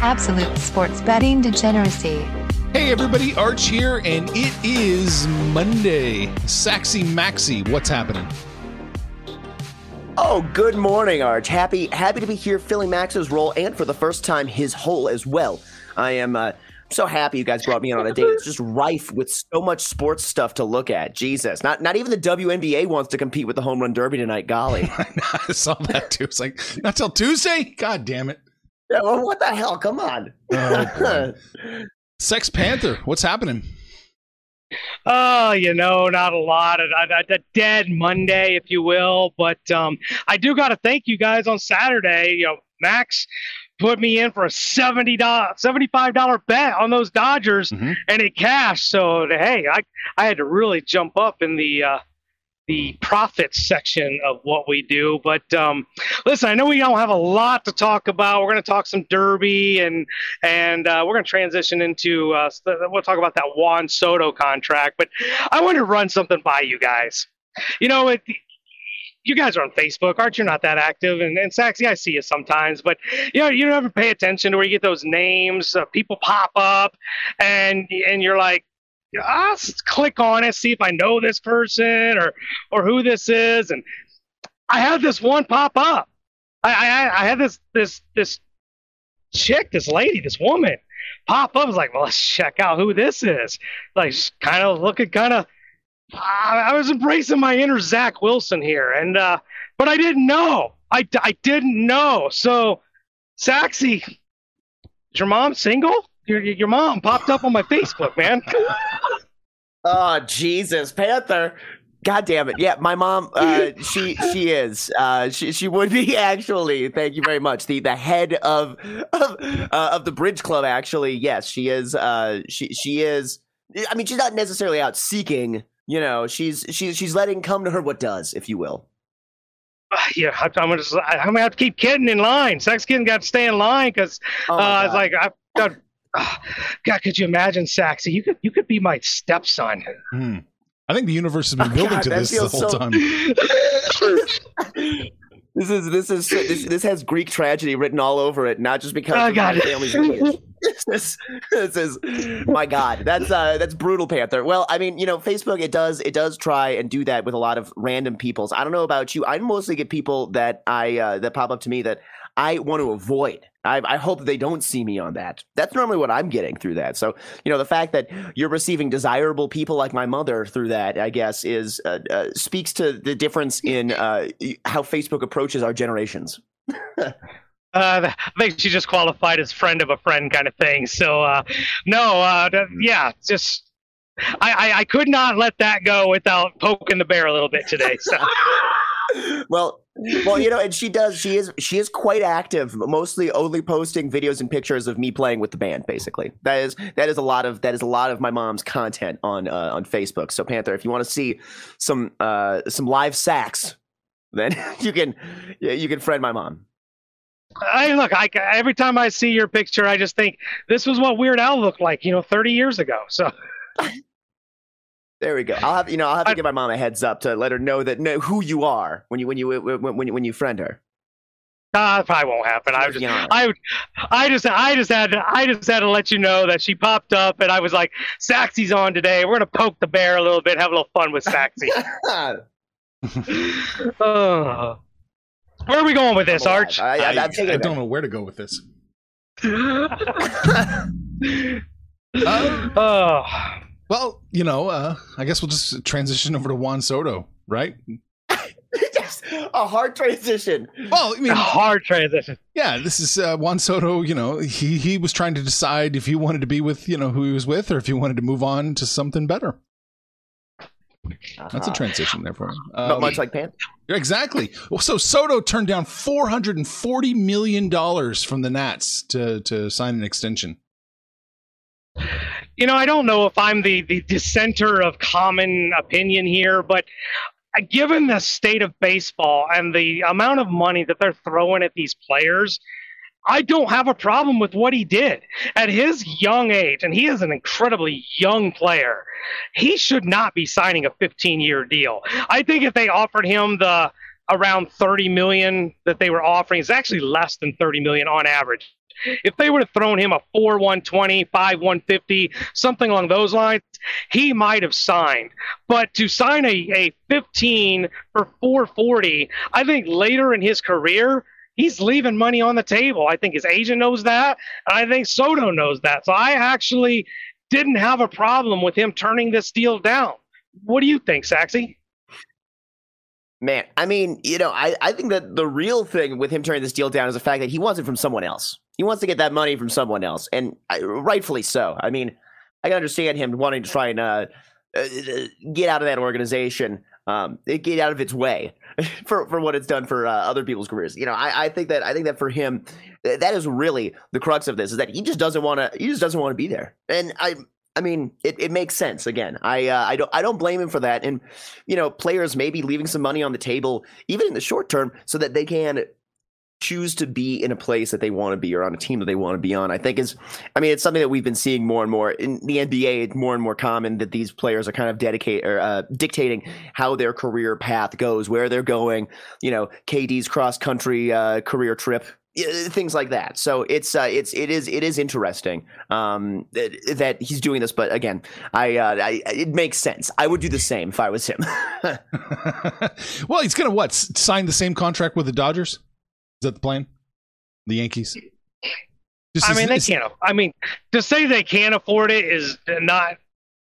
Absolute sports betting degeneracy. Hey everybody, Arch here, and it is Monday. Saxy Maxi, what's happening? Oh, good morning, Arch. Happy happy to be here filling Max's role and for the first time his hole as well. I am uh, so happy you guys brought me in on a date. It's just rife with so much sports stuff to look at. Jesus. Not not even the WNBA wants to compete with the home run derby tonight. Golly. I saw that too. It's like, not till Tuesday? God damn it. Yeah, well, what the hell? Come on. Oh, Sex Panther, what's happening? Oh, you know, not a lot. A, a, a dead Monday, if you will. But um, I do got to thank you guys on Saturday. You know, Max put me in for a $70, $75 bet on those Dodgers, Mhm. and it cashed. So, hey, I, I had to really jump up in the uh, the profits section of what we do. But um, listen, I know we don't have a lot to talk about. We're going to talk some Derby and and uh, we're going to transition into uh, we'll talk about that Juan Soto contract. But I want to run something by you guys. You know, it, you guys are on Facebook, aren't you? Not that active, and and Saxy, I see you sometimes, but you know, you never pay attention to where you get those names. Uh, people pop up, and and you're like. I'll click on it, see if I know this person or or who this is, and I had this one pop up. I I, I had this this this chick, this lady, this woman pop up. I was like, well, let's check out who this is. Like, kind of looking, kind of. I, I was embracing my inner Zach Wilson here, and uh, but I didn't know. I, I didn't know. So, Saxy, is your mom single? Your your mom popped up on my Facebook, man. Oh, Jesus, Panther. God damn it. Yeah, my mom, uh, she she is. Uh, she she would be actually. Thank you very much. The the head of of, uh, of the Bridge Club. Actually, yes, she is. Uh, she she is. I mean, she's not necessarily out seeking. You know, she's she's she's letting come to her what does, if you will. yeah, I, I'm gonna I'm gonna have to keep kidding in line. Sex kitten got to stay in line because Oh uh, it's like I've got. Uh, God, could you imagine, Saxy? You could you could be my stepson. Hmm. I think the universe has been Oh, building God, to this the whole so- time. This is this is this, this has Greek tragedy written all over it, not just because Oh, of God. my family's lineage. this, this is my God. That's uh that's brutal, Panther. Well, I mean, you know, Facebook it does it does try and do that with a lot of random peoples. I don't know about you. I mostly get people that I uh, that pop up to me that I want to avoid. I, I hope they don't see me on that. That's normally what I'm getting through that. So, you know, the fact that you're receiving desirable people like my mother through that, I guess, is uh, uh, speaks to the difference in uh, how Facebook approaches our generations. Uh, I think she just qualified as friend of a friend kind of thing. So uh, no, uh, that- yeah, just I, I I could not let that go without poking the bear a little bit today. So well, well, you know, and she does. She is. She is quite active. Mostly only posting videos and pictures of me playing with the band. Basically, that is that is a lot of that is a lot of my mom's content on uh, on Facebook. So Panther, if you want to see some uh, some live sax, then you can you can friend my mom. I look, I every time I see your picture, I just think this was what Weird Al looked like, you know, 30 years ago. So There we go. I'll have you know I'll have to I- give my mom a heads up to let her know that know who you are when you when you when when, when you friend her. uh, it probably won't happen. I was just, Yeah. I, would- I just, I just had, to, I just had to let you know that she popped up, and I was like, Saxy's on today. We're gonna poke the bear a little bit, have a little fun with Saxy. uh, where are we going with this, Arch? I, I, I, I'm taking I it don't know where to go with this. oh, Well, you know, uh, I guess we'll just transition over to Juan Soto, right? yes, a hard transition. Well, I mean, a hard transition. yeah, this is uh, Juan Soto. You know, he he was trying to decide if he wanted to be with you know who he was with, or if he wanted to move on to something better. That's a Uh-huh. transition there for him. Not Um, much like Panther. Exactly. Well, so Soto turned down four hundred and forty million dollars from the Nats to to sign an extension. You know, I don't know if I'm the, the dissenter of common opinion here, but uh, given the state of baseball and the amount of money that they're throwing at these players, I don't have a problem with what he did at his young age, and he is an incredibly young player. He should not be signing a 15-year deal. I think if they offered him the around 30 million that they were offering, it's actually less than 30 million on average. If they would have thrown him a 4 120, 5 150, something along those lines, he might have signed. But to sign a, a 15 for 440, I think later in his career, he's leaving money on the table. I think his agent knows that. I think Soto knows that. So I actually didn't have a problem with him turning this deal down. What do you think, Saxy? Man, I mean, you know, I, I think that the real thing with him turning this deal down is the fact that he wants it from someone else. He wants to get that money from someone else, and I, rightfully so. I mean, I can understand him wanting to try and uh, uh, get out of that organization, um, get out of its way for for what it's done for uh, other people's careers. You know, I, I think that I think that for him, that is really the crux of this is that he just doesn't want to. He just doesn't want to be there, and I. I mean, it, it makes sense. Again, I uh, I don't I don't blame him for that. And you know, players may be leaving some money on the table, even in the short term, so that they can choose to be in a place that they want to be or on a team that they want to be on. I think is, I mean, it's something that we've been seeing more and more in the NBA. It's more and more common that these players are kind of dedicate or uh, dictating how their career path goes, where they're going. You know, KD's cross country uh, career trip. Things like that. So it's uh, it's it is it is interesting um, that, that he's doing this. But again, I, uh, I it makes sense. I would do the same if I was him. well, he's gonna what? Sign the same contract with the Dodgers? Is that the plan? The Yankees. Just I mean, they can't. I mean, to say they can't afford it is not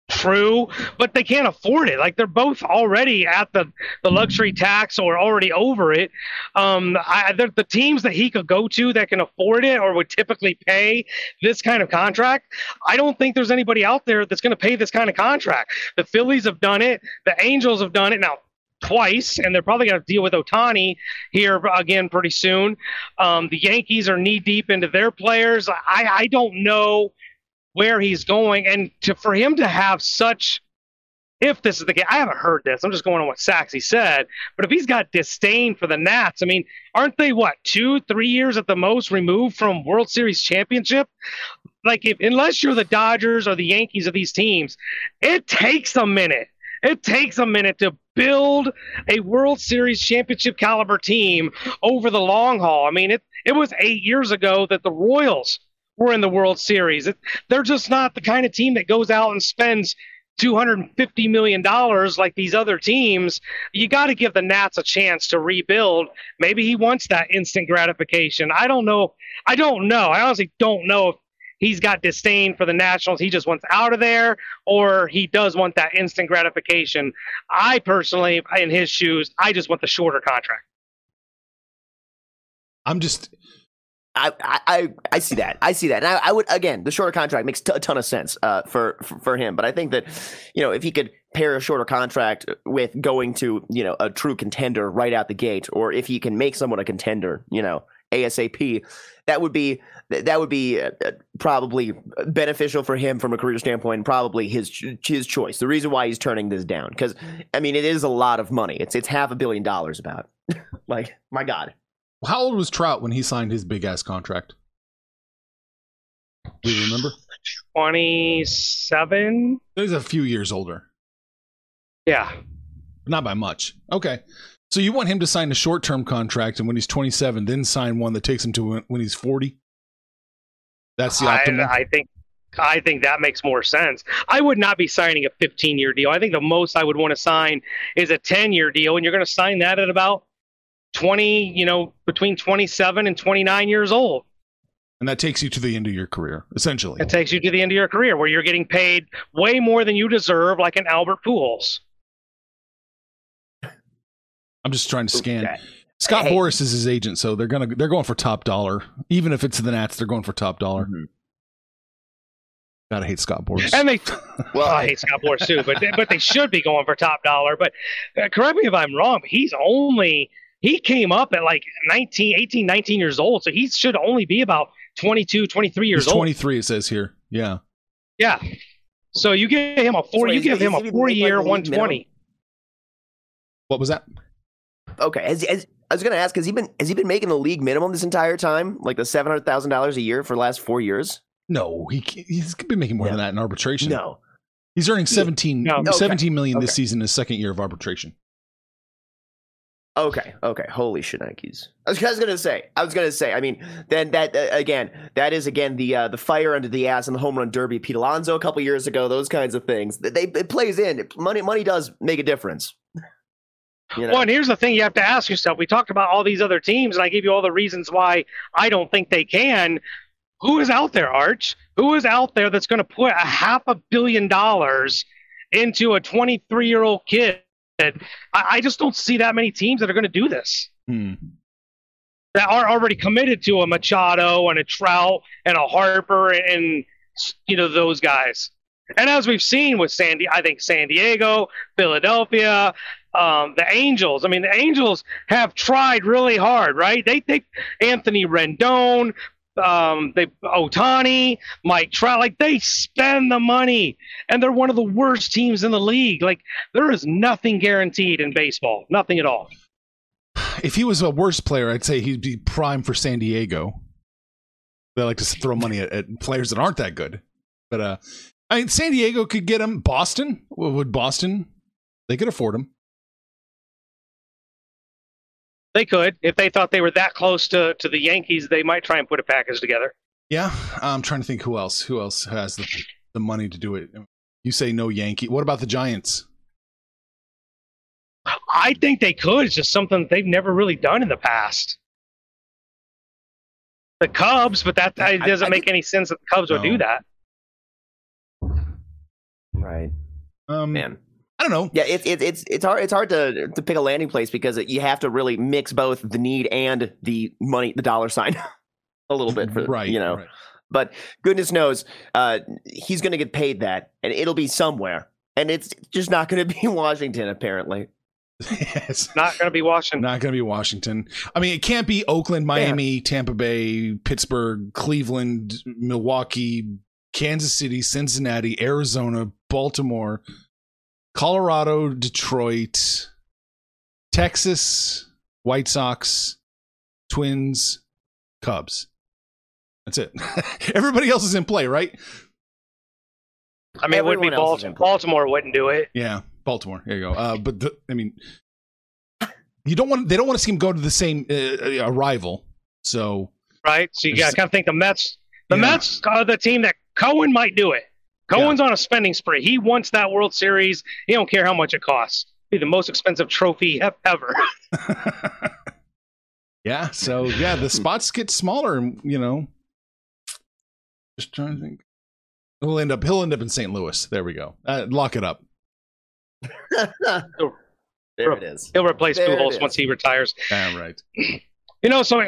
true, but they can't afford it. Like they're both already at the, the luxury tax or already over it. Um, I, the teams that he could go to that can afford it or would typically pay this kind of contract. I don't think there's anybody out there that's going to pay this kind of contract. The Phillies have done it. The Angels have done it now twice, and they're probably going to deal with Ohtani here again pretty soon. Um, the Yankees are knee deep into their players. I, I don't know where he's going, and to for him to have such. If this is the case, I haven't heard this. I'm just going on what Saxy said. But if he's got disdain for the Nats, I mean, aren't they what two, three years at the most removed from World Series championship? Like, if unless you're the Dodgers or the Yankees of these teams, it takes a minute. It takes a minute to build a World Series championship caliber team over the long haul. I mean, it it was eight years ago that the Royals were in the World Series. It, they're just not the kind of team that goes out and spends. $250 million like these other teams, you got to give the Nats a chance to rebuild. Maybe he wants that instant gratification. I don't know. I don't know. I honestly don't know if he's got disdain for the Nationals. He just wants out of there, or he does want that instant gratification. I personally, in his shoes, I just want the shorter contract. I'm just I, I, I- I see that. I see that. And I, I would again, the shorter contract makes t- a ton of sense uh, for, for for him. But I think that you know if he could pair a shorter contract with going to you know a true contender right out the gate, or if he can make someone a contender, you know ASAP, that would be that would be uh, uh, probably beneficial for him from a career standpoint. and Probably his his choice. The reason why he's turning this down because I mean it is a lot of money. It's it's half a billion dollars about. like my God. how old was Trout when he signed his big ass contract? Do you remember? 27? He's a few years older, Yeah. not by much. Okay, so you want him to sign a short term contract, and when he's 27, then sign one that takes him to when, he's 40. That's the I, optimal. I think I think that makes more sense. I would not be signing a 15 year deal. I think the most I would want to sign is a 10 year deal, and you're going to sign that at about 20, you know, between 27 and 29 years old. And that takes you to the end of your career, essentially. It takes you to the end of your career where you're getting paid way more than you deserve, like an Albert Pujols. I'm just trying to scan. Okay. Scott Hey. Boras is his agent, so they're gonna they're going for top dollar. Even if it's the Nats, they're going for top dollar. Mhm. Gotta hate Scott Boras. And they, Well, I hate Scott Boras too, but but they should be going for top dollar. But uh, correct me if I'm wrong. But he's only he came up at like 19, 18, 19 years old, so he should only be about 22, 23 years He's old. 23. It says here. Yeah. Yeah. So you give him a four. So you give is him a four-year, the league one twenty. What was that? Okay. Has, has, I was going to ask, has he been has he been making the league minimum this entire time, like the seven hundred thousand dollars a year for the last four years? No, he he's been making more Yeah. than that in arbitration. No. He's earning 17, No. Okay. 17 million this Okay. season, his second year of arbitration. Okay. Okay. Holy shenanigans! I was, I was going to say. I was going to say. I mean, then that uh, again, that is again the uh, the fire under the ass in the home run derby. Pete Alonso a couple years ago. Those kinds of things. They it plays in. Money money does make a difference. You know? Well, and here's the thing you have to ask yourself. We talked about all these other teams, and I gave you all the reasons why I don't think they can. Who is out there, Arch? Who is out there that's going to put a half a billion dollars into a 23 year old kid? I, I just don't see that many teams that are going to do this. Hmm. That are already committed to a Machado and a Trout and a Harper and, and you know those guys. And as we've seen with Sandy, I think San Diego, Philadelphia, um, the Angels. I mean, the Angels have tried really hard, right? They they Anthony Rendon, um, they Ohtani, Mike Trout, like they spend the money, and they're one of the worst teams in the league. Like there is nothing guaranteed in baseball, nothing at all. If he was a worse player, I'd say he'd be prime for San Diego. They like to throw money at, at players that aren't that good. But uh, I mean, San Diego could get him. Boston would Boston? They could afford him. They could, if they thought they were that close to to the Yankees, they might try and put a package together. Yeah, I'm trying to think who else. Who else has the the money to do it? You say no Yankee. What about the Giants? I think they could. It's just something they've never really done in the past. The Cubs, but that I- it doesn't I make any sense that the Cubs would do that. right, Um, man. I don't know. Yeah, it's it's it's it's hard it's hard to to pick a landing place because you have to really mix both the need and the money, the dollar sign, a little bit for right. you know. right. But goodness knows, uh, he's going to get paid that, and it'll be somewhere, and it's just not going to be Washington apparently. it's Not going to be Washington. Not going to be Washington. I mean, it can't be Oakland, Miami, Tampa Bay, Pittsburgh, Cleveland, Milwaukee, Kansas City, Cincinnati, Arizona, Baltimore, Colorado, Detroit, Texas, White Sox, Twins, Cubs. That's it. Everybody else is in play, right? I mean, it would be Everyone else is in Baltimore. Baltimore wouldn't do it. Yeah, Baltimore. There you go. Uh, but the, I mean, you don't want they don't want to see him go to the same uh, uh, rival. So right? So you got to kind of think the Mets. The Yeah. Mets are the team that Cohen might do it. Cohen's on a spending spree. He wants that World Series. He don't care how much it costs. Be the most expensive trophy ever. yeah. So yeah, the spots get smaller. You know, just trying to think. He'll end up. He'll end up in St. Louis. There we go. Uh, lock it up. there it is. He'll replace There Pujols once he retires. Ah, right. You know, so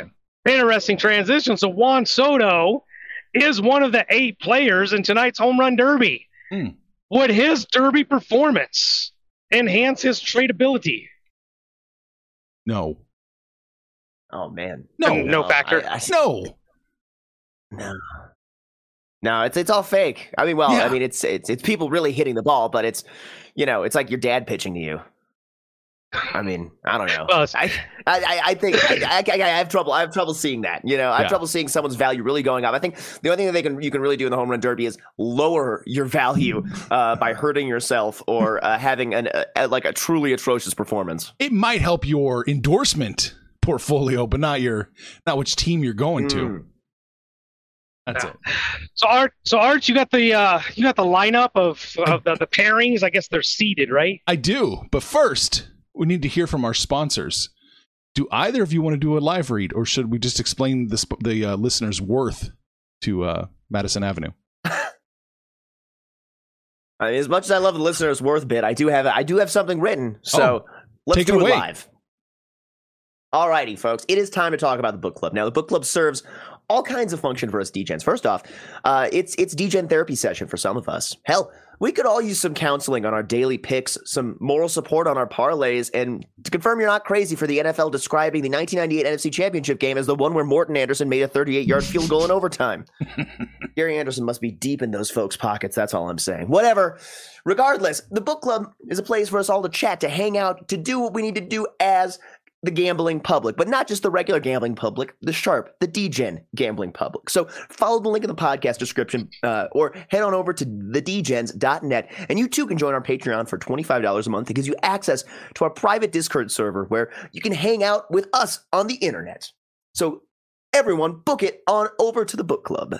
interesting transition. So Juan Soto is one of the eight players in tonight's home run derby. Hmm. Would his derby performance enhance his tradability? No. Oh man, No. No factor. I- I- No. No. No, it's it's all fake. I mean, well, Yeah. I mean, it's it's it's people really hitting the ball, but it's you know, it's like your dad pitching to you. I mean, I don't know. Well, I, I I think I, I, I have trouble. I have trouble seeing that. You know, I have Yeah. trouble seeing someone's value really going up. I think the only thing that they can you can really do in the home run derby is lower your value uh, by hurting yourself or uh, having an uh, like a truly atrocious performance. It might help your endorsement portfolio, but not your not which team you're going to. Mm. That's Yeah. it. So Art, so Art, you got the uh, you got the lineup of, of the, the pairings. I guess they're seated, right? I do. But first, we need to hear from our sponsors. Do either of you want to do a live read, or should we just explain the sp- the uh, listener's worth to uh, Madison Avenue? I mean, as much as I love the listener's worth bit, I do have I do have something written. So let's take do it away. live. Alrighty, folks. It is time to talk about the book club. Now, the book club serves all kinds of function for us DGens. First off, uh, it's it's DGen therapy session for some of us. Hell, we could all use some counseling on our daily picks, some moral support on our parlays, and to confirm you're not crazy for the NFL describing the 1998 NFC Championship game as the one where Morten Andersen made a 38-yard field goal in overtime. Gary Anderson must be deep in those folks' pockets. That's all I'm saying. Whatever. Regardless, the book club is a place for us all to chat, to hang out, to do what we need to do as the gambling public, but not just the regular gambling public, the sharp, the DGen gambling public. So follow the link in the podcast description uh, or head on over to thedgens.net and you too can join our Patreon for $25 a month. It gives you access to our private Discord server where you can hang out with us on the internet. So everyone book it on over to the book club.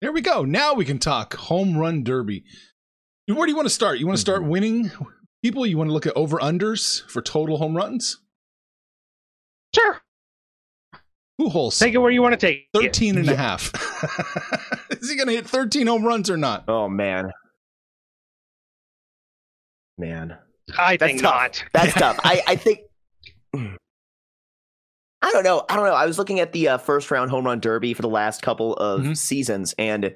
There we go. Now we can talk home run derby. Where do you want to start? You want to start mm-hmm. winning people? You want to look at over unders for total home runs? Sure. Pujols, Take it where you want to take it. 13 and a half. Is he going to hit 13 home runs or not? Oh man. Man. I That's think tough. not. That's tough. I, I think. I don't know. I don't know. I was looking at the uh, first round home run derby for the last couple of Mhm. seasons, and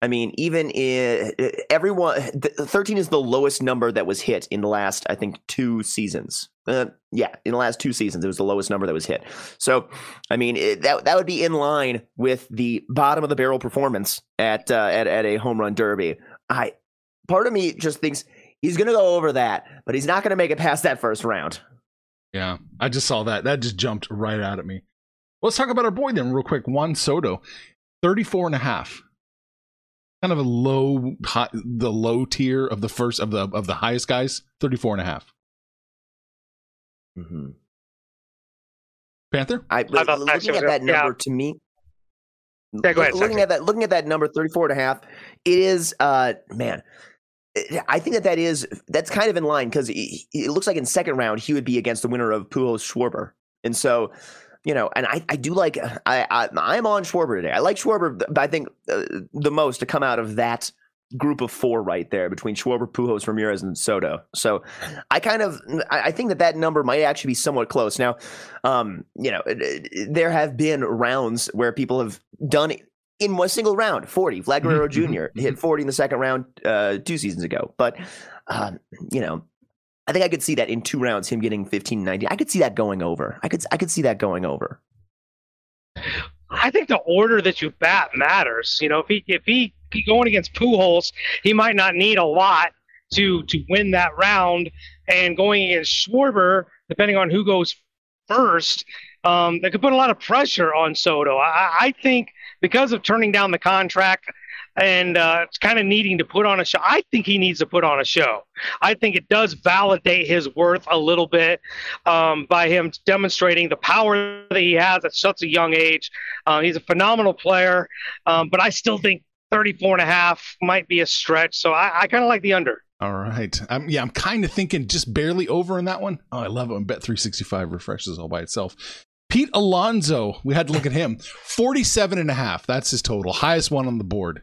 I mean, even in, everyone, th- thirteen is the lowest number that was hit in the last, I think, two seasons. Uh, yeah, in the last two seasons, it was the lowest number that was hit. So, I mean, it, that that would be in line with the bottom of the barrel performance at uh, at at a home run derby. I part of me just thinks he's going to go over that, but he's not going to make it past that first round. Yeah, I just saw that. That just jumped right out at me. Let's talk about our boy then, real quick. Juan Soto, 34 and a half. Kind of a low, high, the low tier of the first of the of the highest guys, 34 and a half. Mm-hmm. Panther? I, thought looking was at that good. Yeah. number to me. Yeah, go ahead, Looking Zachary. at that, looking at that number, 34 and a half, it is, uh, man, it- I think that that is, that's kind of in line because it, looks like in second round, he would be against the winner of Pujols Schwarber. And so, you know, and I, I do like, I, I, I'm on Schwarber today. I like Schwarber, I think uh, the most to come out of that group of four right there between Schwarber, Pujols, Ramirez, and Soto. So I kind of, I think that that number might actually be somewhat close. Now, um, you know, there have been rounds where people have done in one single round 40. Vlad Guerrero Mhm, Jr. hit 40 in the second round uh, two seasons ago. But, um, you know, I think I could see that in two rounds, him getting 15 90. I could see that going over. I could, I could see that going over. I think the order that you bat matters. You know, if he if he he going against Pujols, he might not need a lot to to win that round. And going against Schwarber, depending on who goes first, um, that could put a lot of pressure on Soto. I, I think because of turning down the contract and uh, it's kind of needing to put on a show. I think he needs to put on a show. I think it does validate his worth a little bit um, by him demonstrating the power that he has at such a young age. Uh, he's a phenomenal player, um, but I still think 34 and a half might be a stretch. So I, I kind of like the under. All right. Yeah, I'm kind of thinking just barely over in that one. Oh, I love it when Bet365 refreshes all by itself. Pete Alonso, we had to look at him. 47 and a half. That's his total. Highest one on the board.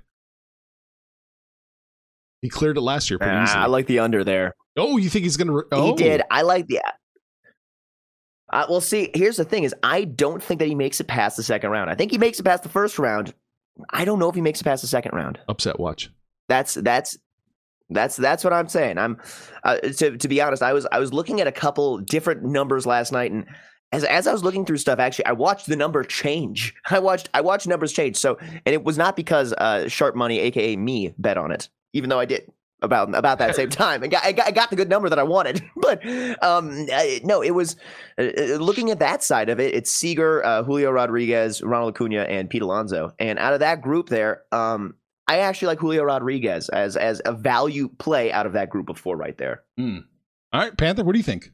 He cleared it last year pretty Uh, easily. I like the under there. oh, you think he's going to? Oh. He did. I like the. Uh, well, see, here's the thing: is I don't think that he makes it past the second round. I think he makes it past the first round. I don't know if he makes it past the second round. Upset watch. That's that's that's that's what I'm saying. I'm uh, to to be honest. I was I was looking at a couple different numbers last night, and as as I was looking through stuff, actually, I watched the number change. I watched I watched numbers change. So, and it was not because uh, Sharp Money, aka me, bet on it, even though I did about about that same time. I got, I got I got the good number that I wanted, but um, I, no, it was uh, uh, looking at that side of it. It's Seager, uh, Julio Rodriguez, Ronald Acuna, and Pete Alonso, and out of that group there, um, I actually like Julio Rodriguez as as a value play out of that group of four right there. Hmm. All right, Panther, what do you think?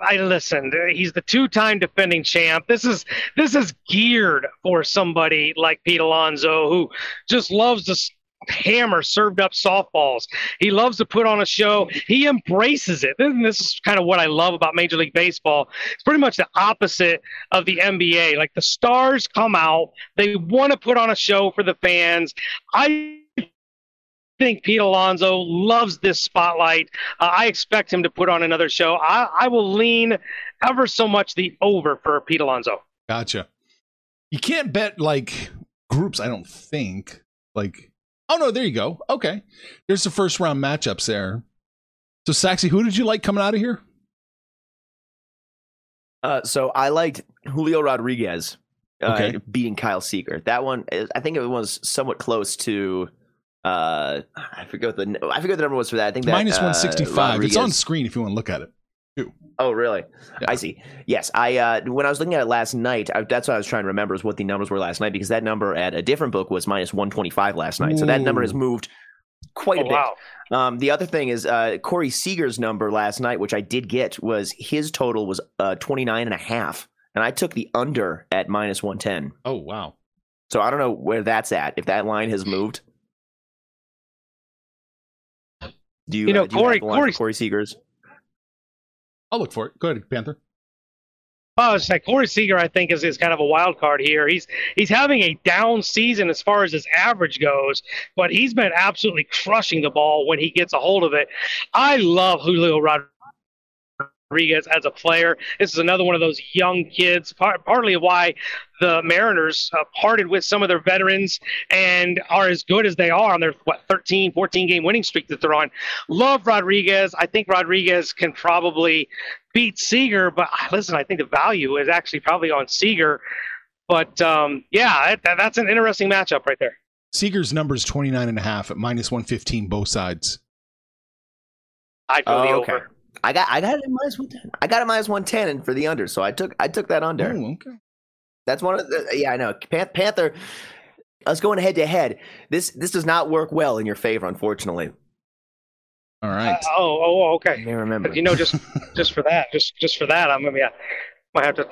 I listened. He's the two-time defending champ. This is this is geared for somebody like Pete Alonso who just loves to hammer served up softballs. He loves to put on a show. He embraces it. And this is kind of what I love about Major League Baseball. It's pretty much the opposite of the NBA. Like the stars come out, they want to put on a show for the fans. I think Pete Alonso loves this spotlight. Uh, I expect him to put on another show. I, I will lean ever so much the over for Pete Alonso. Gotcha. You can't bet like groups, I don't think. Like, oh no, there you go. Okay. There's the first round matchups there. So, Saxy, who did you like coming out of here? Uh, so I liked Julio Rodriguez uh, Okay. beating Kyle Seager. That one, I think it was somewhat close to. Uh, I forget what the I forget the number was for that. I think that Minus uh, 165. It's on screen if you want to look at it. Oh, really? Yeah. I see. Yes, I uh, when I was looking at it last night, I, that's what I was trying to remember is what the numbers were last night because that number at a different book was minus one twenty five last night. So that number has moved quite a Oh, bit. wow. Um, the other thing is uh, Corey Seager's number last night, which I did get, was his total was uh, 29 and a half. And I took the under at minus 110. Oh, wow. So I don't know where that's at, if that line has moved. Do you, You know, uh, do you have Corey- the Corey- Corey Seager's? I'll look for it. Go ahead, Panther. Oh, it's like Corey Seager, I think, is, is kind of a wild card here. He's he's having a down season as far as his average goes, but he's been absolutely crushing the ball when he gets a hold of it. I love Julio Rodriguez as a player. This is another one of those young kids, part, partly why the Mariners uh, parted with some of their veterans and are as good as they are on their, what, 13, 14 game winning streak that they're on. Love Rodriguez. I think Rodriguez can probably beat Seager, but uh, listen, I think the value is actually probably on Seager. But um, yeah, that, that's an interesting matchup right there. Seager's number is 29 and a half at minus 115, both sides. I'd go the Oh, okay. over. I got I got it at minus 110. I got it minus 110 and for the under. So I took I took that under. Oh, okay. That's one of the yeah, I know. Pan- Panther us going head to head. This this does not work well in your favor, unfortunately. All right. Uh, oh, oh, okay. I remember. You know, just just for that, just just for that, I'm gonna yeah, might have to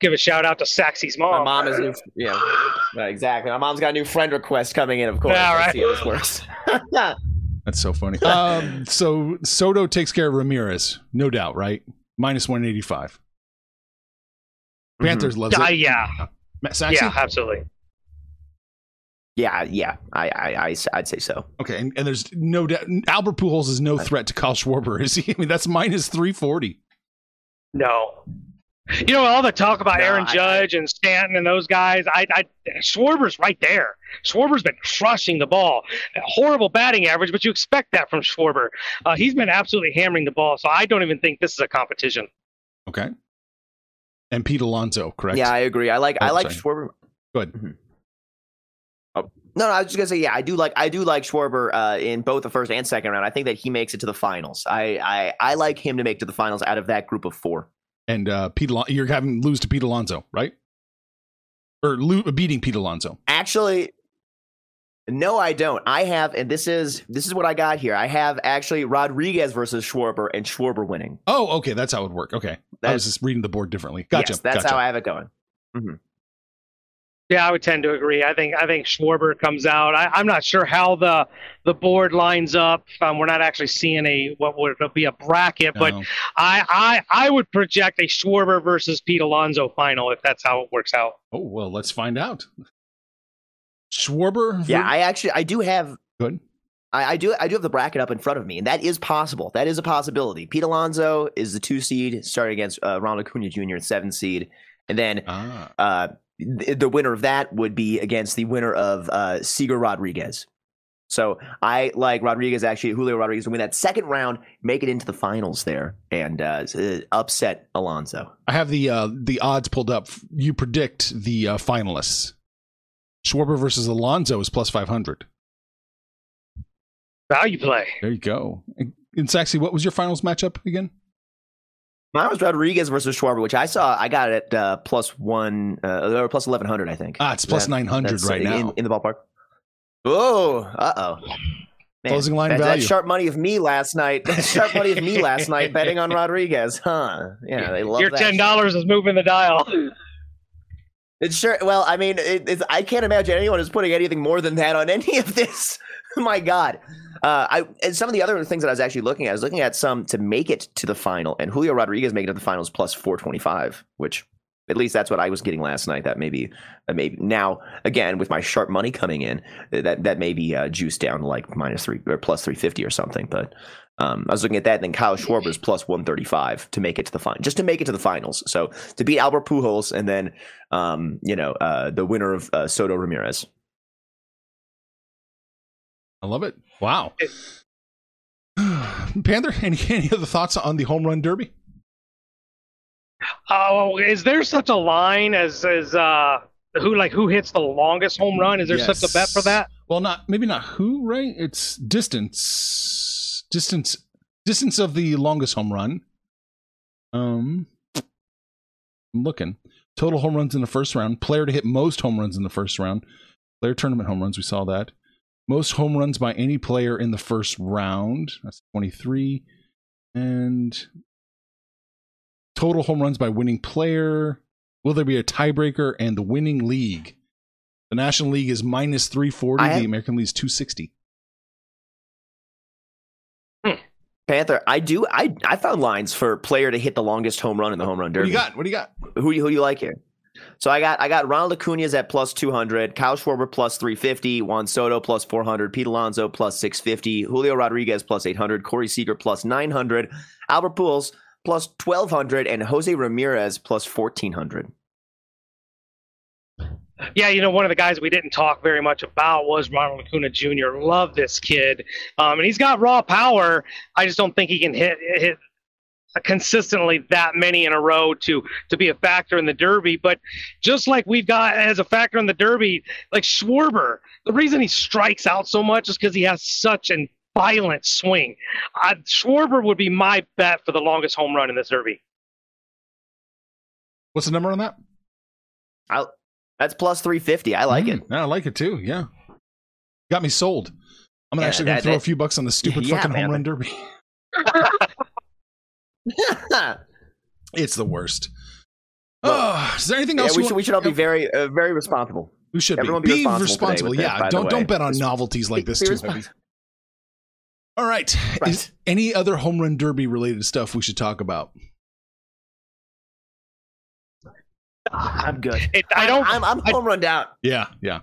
give a shout out to Saxy's mom. My mom. mom is new, yeah, right, exactly. My mom's got a new friend request coming in, of course. Yeah, Let's see how this works. That's so funny. Um, so Soto takes care of Ramirez, no doubt, right? Minus 185. Panthers loves Uh, it. yeah, Saxon? yeah, absolutely. yeah, yeah, I, I, I, I'd say so. Okay, and, and there's no doubt. Albert Pujols is no threat to Kyle Schwarber, is he? I mean, that's minus 340. No. You know all the talk about No, Aaron I- Judge and Stanton and those guys. I, I Schwarber's right there. Schwarber's been crushing the ball. Horrible batting average, but you expect that from Schwarber. Uh, he's been absolutely hammering the ball. So I don't even think this is a competition. Okay. And Pete Alonso, correct? Yeah, I agree. I like, I Oh, like sorry. Schwarber. Go ahead. Mhm. Oh, no, no, I was just gonna say, yeah, I do like, I do like Schwarber uh, in both the first and second round. I think that he makes it to the finals. I, I, I like him to make to the finals out of that group of four. And uh, Pete, Alon- you're having lose to Pete Alonso, right? Or lo- beating Pete Alonso. Actually, no, I don't. I have, and this is this is what I got here. I have actually Rodriguez versus Schwarber and Schwarber winning. Oh, okay. That's how it would work. Okay. I was just reading the board differently. Gotcha. Yes, that's gotcha. how I have it going. Yeah, I would tend to agree. I think I think Schwarber comes out. I, I'm not sure how the the board lines up. Um, we're not actually seeing a what would be a bracket, but No. I, I I would project a Schwarber versus Pete Alonso final if that's how it works out. Oh well, let's find out. Schwarber. Yeah, I actually I do have good. I, I do I do have the bracket up in front of me, and that is possible. That is a possibility. Pete Alonso is the two seed, starting against uh, Ronald Acuna Jr. seven seed, and then Ah, uh, th- the winner of that would be against the winner of uh, Seager Rodriguez. So I like Rodriguez actually Julio Rodriguez to win that second round, make it into the finals there, and uh, uh, upset Alonso. I have the uh, the odds pulled up. You predict the uh, finalists. Schwarber versus Alonso is plus five hundred. Value play. There you go. And, and Saxy, what was your finals matchup again? Mine was Rodriguez versus Schwarber, which I saw. I got it uh, plus one uh, or plus eleven hundred, I think. Ah, it's 900 right in, now. in the ballpark. Oh, uh oh. Closing line that, value. That sharp money of me last night. That sharp money of me last night betting on Rodriguez, huh? Yeah, they love Your ten dollars is moving the dial. It's sure. Well, I mean, it, it's, I can't imagine anyone is putting anything more than that on any of this. My God. Uh, I and some of the other things that I was actually looking at, I was looking at some to make it to the final, and Julio Rodriguez making it to the finals plus four twenty five, which at least that's what I was getting last night. That maybe, that maybe now again with my sharp money coming in, that that may be uh, juiced down to like minus three or plus three fifty or something. But um, I was looking at that, and then Kyle Schwarber's plus one thirty five to make it to the final, just to make it to the finals. So to beat Albert Pujols, and then um, you know uh, the winner of uh, Soto Ramirez. I love it. Wow. Panther, any any other thoughts on the home run derby? Oh, is there such a line as as uh who like who hits the longest home run? Is there such a bet for that? Well, not maybe not who, right? It's distance, distance, distance of the longest home run. Um, I'm looking total home runs in the first round. Player to hit most home runs in the first round. Player tournament home runs. We saw that. Most home runs by any player in the first round. That's 23. And total home runs by winning player. Will there be a tiebreaker and the winning league? The National League is minus 340. Have- the American League is 260. Hmm. Panther, I do. I I found lines for player to hit the longest home run in the home run What do derby. you got? What do you got? Who do you, who do you like here? So I got I got Ronald Acuna's at plus two hundred, Kyle Schwarber plus three fifty, Juan Soto plus four hundred, Pete Alonso plus six fifty, Julio Rodriguez plus eight hundred, Corey Seager plus nine hundred, Albert Pujols plus twelve hundred, and Jose Ramirez plus fourteen hundred. Yeah, you know, one of the guys we didn't talk very much about was Ronald Acuna Jr. Love this kid, um, and he's got raw power. I just don't think he can hit hit consistently that many in a row to to be a factor in the Derby. But just like we've got as a factor in the Derby, like Schwarber, the reason he strikes out so much is because he has such an violent swing. Uh, Schwarber would be my bet for the longest home run in this Derby. What's the number on that? I, that's plus three fifty. I like it. Mm, I like it too. Yeah. Got me sold. I'm Yeah, actually going that- to throw a few bucks on the stupid Yeah, fucking man. home run derby. It's the worst. Oh, is there anything yeah, else we you should want- we should all be very uh, very responsible. We should everyone be, be be responsible responsible. yeah, that, don't don't bet on Res- novelties like this too. respons- All right. Right. Is any other home run derby related stuff we should talk about? I'm good. It, I don't. I'm, I'm home run down. Yeah, yeah.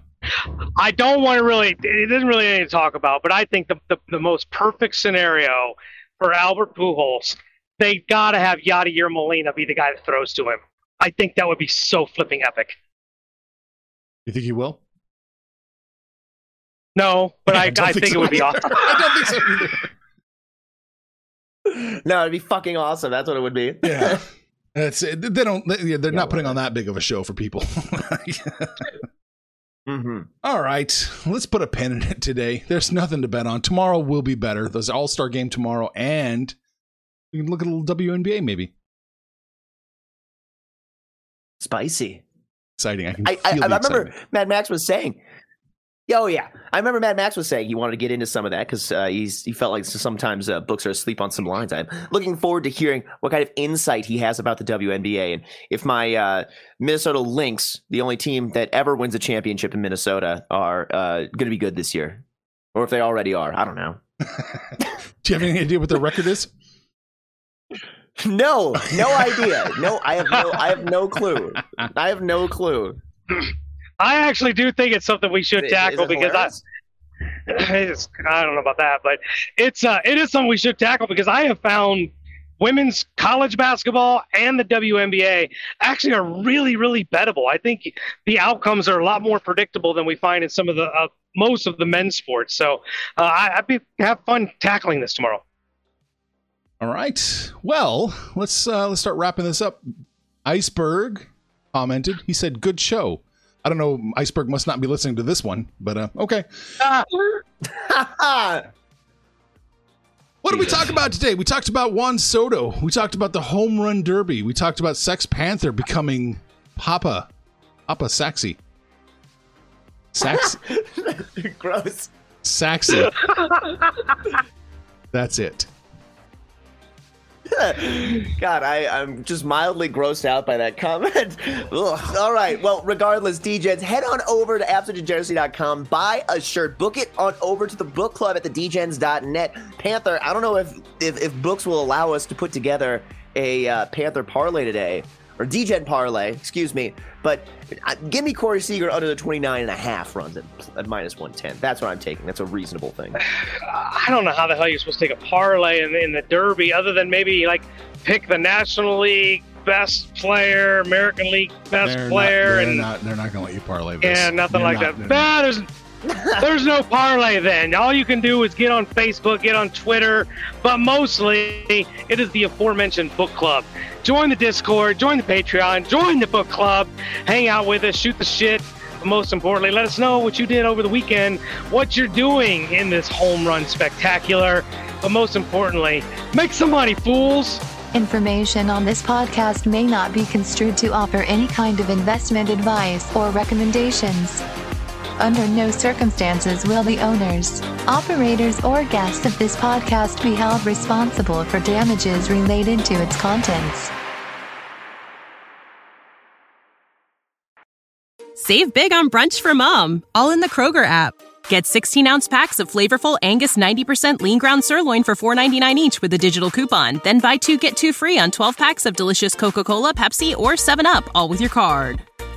I don't want to really. It isn't really anything to talk about, but I think the the, the most perfect scenario for Albert Pujols, they got to have Yadier Molina be the guy that throws to him. I think that would be so flipping epic. You think he will? No, but I, I, don't think, so it would be awesome. I don't think so either. No, it'd be fucking awesome. That's what it would be. Yeah. That's it. They don't. They, they're Yeah, not putting on that big of a show for people. hmm All right, let's put a pin in it today. There's nothing to bet on. Tomorrow will be better. There's All Star game tomorrow, and we can look at a little WNBA maybe. Spicy. Exciting. I can I, I, I remember. Mad Max was saying, Oh yeah, I remember Mad Max was saying he wanted to get into some of that because uh, he's he felt like sometimes uh, books are asleep on some lines. I'm looking forward to hearing what kind of insight he has about the WNBA and if my uh, Minnesota Lynx, the only team that ever wins a championship in Minnesota, are uh, going to be good this year, or if they already are. I don't know. Do you have any idea what their record is? No, no idea. No, I have no, I have no clue. I have no clue. I actually do think it's something we should tackle because I, hilarious? I don't know about that, but it's uh, it is something we should tackle because I have found women's college basketball and the WNBA actually are really really bettable. I think the outcomes are a lot more predictable than we find in some of the uh, most of the men's sports. So uh, I, I'd be have fun tackling this tomorrow. All right. Well, let's uh, let's start wrapping this up. Iceberg commented. He said, "Good show." I don't know. Iceberg must not be listening to this one, but uh, okay. What did we talk about today? We talked about Juan Soto. We talked about the home run derby. We talked about Sex Panther becoming Papa, Papa Saxy. Sax, Gross. Saxy. That's it. God, I, I'm just mildly grossed out by that comment. Ugh. All right. Well, regardless, DJs, head on over to absolutedegeneracy.com, buy a shirt, book it on over to the book club at the dgens.net. Panther, I don't know if, if, if books will allow us to put together a uh, Panther parlay today, or DGen parlay, excuse me, but uh, give me Corey Seager under the 29 and a half runs at, at minus 110. That's what I'm taking. That's a reasonable thing. I don't know how the hell you're supposed to take a parlay in, in the Derby other than maybe like pick the National League best player, American League best They're player, not, they're and not. They're not going to let you parlay this. yeah, nothing They're like not- that. they're Nah, there's there's no parlay then. All you can do is get on Facebook, get on Twitter, but mostly it is the aforementioned book club. Join the Discord, join the Patreon, join the book club, hang out with us, shoot the shit. But most importantly, let us know what you did over the weekend, what you're doing in this home run spectacular. But most importantly, make some money, fools. Information on this podcast may not be construed to offer any kind of investment advice or recommendations. Under no circumstances will the owners, operators, or guests of this podcast be held responsible for damages related to its contents. Save big on brunch for mom, all in the Kroger app. Get 16 ounce packs of flavorful Angus 90% lean ground sirloin for $4.99 each with a digital coupon. Then buy two get two free on 12 packs of delicious Coca Cola, Pepsi, or 7UP, all with your card.